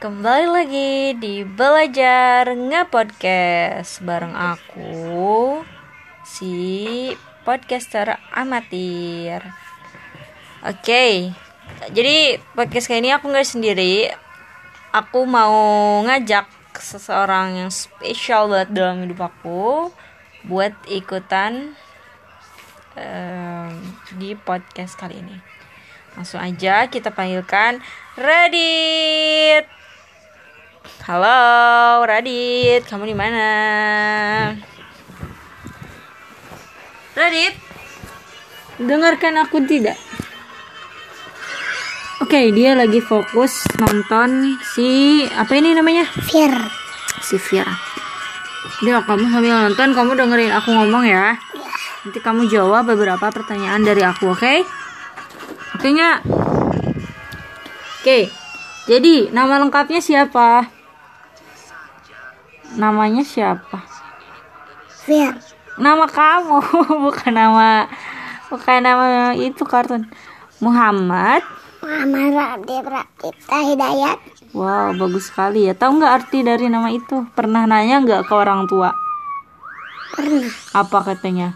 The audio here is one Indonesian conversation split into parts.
Kembali lagi di Belajar Nge-Podcast. Bareng aku Si podcaster amatir. Oke Jadi podcast kali ini aku nggak sendiri. Aku mau ngajak seseorang yang spesial banget dalam hidup aku Buat ikutan um, di podcast kali ini. Langsung aja kita panggilkan Radit Halo, Radit, kamu di mana? Radit, dengarkan aku tidak? Oke, dia lagi fokus nonton si apa ini namanya? Fir. Si Fira. Dia kamu sambil nonton, kamu dengerin aku ngomong ya. Nanti kamu jawab beberapa pertanyaan dari aku, oke? Oke nggak? Oke. Jadi, nama lengkapnya siapa? Namanya siapa? Fir. Nama kamu, bukan nama bukan nama itu kartun. Muhammad. Muhammad Rabdi Prapta Hidayat. Wow, bagus sekali ya. Tahu nggak arti dari nama itu? Pernah nanya nggak ke orang tua? Pernah. Apa katanya?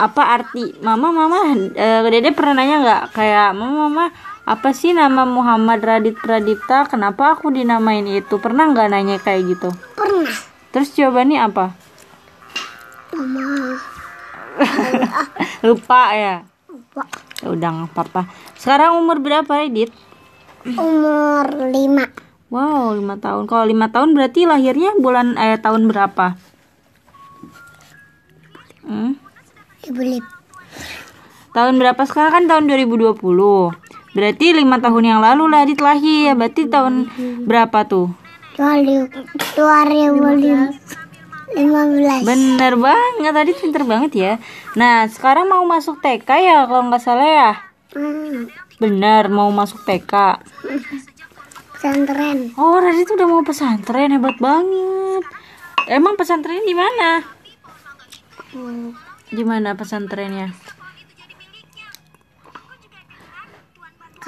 Apa arti? Mama, mama, eh, Dede pernah nanya nggak? Kayak, mama, mama, apa sih nama Muhammad Radit Pradipta? Kenapa aku dinamain itu? Pernah nggak nanya kayak gitu? Pernah. Terus jawabannya apa? Mama. Lupa ya. Lupa. Ya Udah nggak apa-apa. Sekarang umur berapa, Radit? Umur lima. Wow, lima tahun. Kalau lima tahun berarti lahirnya bulan eh tahun berapa? Hmm? Ibu Lip. Tahun berapa sekarang kan tahun 2020. Berarti lima tahun yang lalu lah Radit lahir. Berarti tahun berapa tuh? Dua ribu lima belas. Bener banget, tadi pinter banget ya. Nah, sekarang mau masuk TK ya kalau nggak salah ya? Hmm. Bener, mau masuk TK. Pesantren. Oh, Radit udah mau pesantren, hebat banget. Emang pesantren di mana? Hmm. Di mana pesantrennya?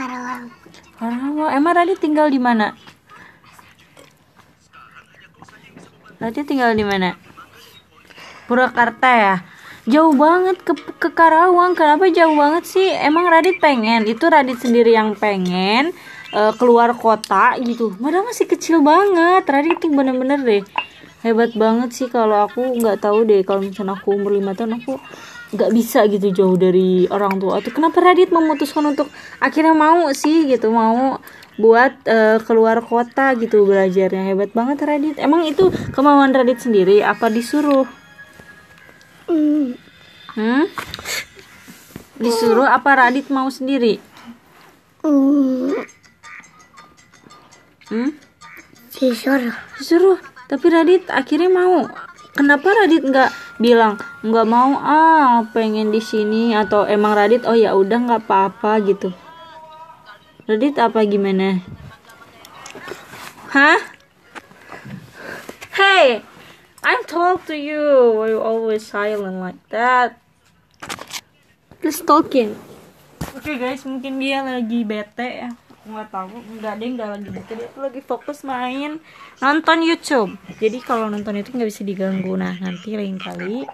Karawang. Karawang. Emang Radit tinggal di mana? Radit tinggal di mana? Purwakarta ya. Jauh banget ke ke Karawang. Kenapa jauh banget sih? Emang Radit pengen? Itu Radit sendiri yang pengen eh, keluar kota gitu. Padahal masih kecil banget. Radit bener-bener deh hebat banget sih kalau aku nggak tahu deh kalau misalnya aku umur lima tahun aku nggak bisa gitu jauh dari orang tua tuh kenapa Radit memutuskan untuk akhirnya mau sih gitu mau buat eh, keluar kota gitu belajarnya hebat banget Radit emang itu kemauan Radit sendiri apa disuruh Hmm. hmm? disuruh apa Radit mau sendiri hmm? Disuruh. disuruh tapi Radit akhirnya mau kenapa Radit nggak bilang nggak mau ah pengen di sini. Atau emang Radit oh ya udah nggak apa-apa gitu. Radit apa gimana? Hah? Hey I'm talk to you. Why you always silent like that? Just talking. Oke guys, mungkin dia lagi bete ya. Nggak tahu, nggak ada nggak lagi bete. Dia tuh lagi fokus main nonton YouTube. Jadi kalau nonton itu nggak bisa diganggu. Nah nanti lain kali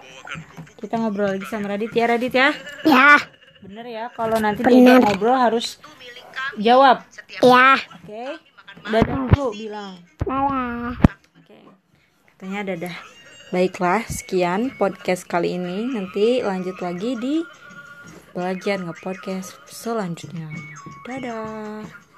kita ngobrol lagi sama Radit ya Radit ya. Ya. Bener ya, kalau nanti dia ngobrol harus jawab. Ya. Oke. Dadah dulu bilang. Salah. Oke. Katanya dadah. Baiklah, sekian podcast kali ini. Nanti lanjut lagi di belajar nge-podcast selanjutnya. Dadah.